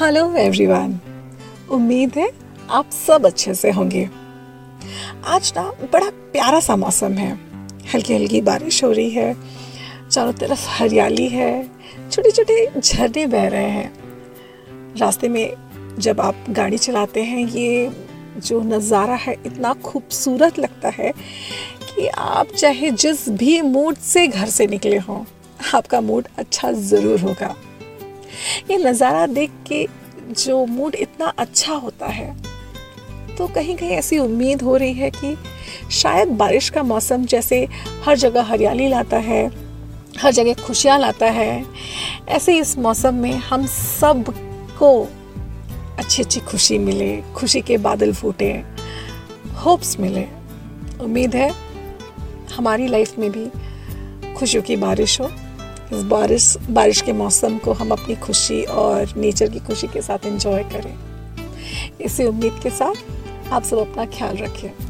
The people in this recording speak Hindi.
Hello everyone. उम्मीद है आप सब अच्छे से होंगे। आज ना बड़ा प्यारा सा मौसम है। हल्की हल्की बारिश हो रही है, चारों तरफ़ हरियाली है छोटे छोटे झरने बह रहे हैं। रास्ते में जब आप गाड़ी चलाते हैं, ये जो नज़ारा है इतना खूबसूरत लगता है कि आप चाहे जिस भी मूड से घर से निकले हों, आपका मूड अच्छा ज़रूर होगा। ये नज़ारा देख के जो मूड इतना अच्छा होता है तो कहीं कहीं ऐसी उम्मीद हो रही है कि शायद बारिश का मौसम जैसे हर जगह हरियाली लाता है, हर जगह खुशियाँ लाता है, ऐसे इस मौसम में हम सबको अच्छी अच्छी खुशी मिले, खुशी के बादल फूटे होप्स मिले। उम्मीद है हमारी लाइफ में भी खुशियों की बारिश हो। इस बारिश बारिश के मौसम को हम अपनी खुशी और नेचर की खुशी के साथ इंजॉय करें। इसी उम्मीद के साथ आप सब अपना ख्याल रखें।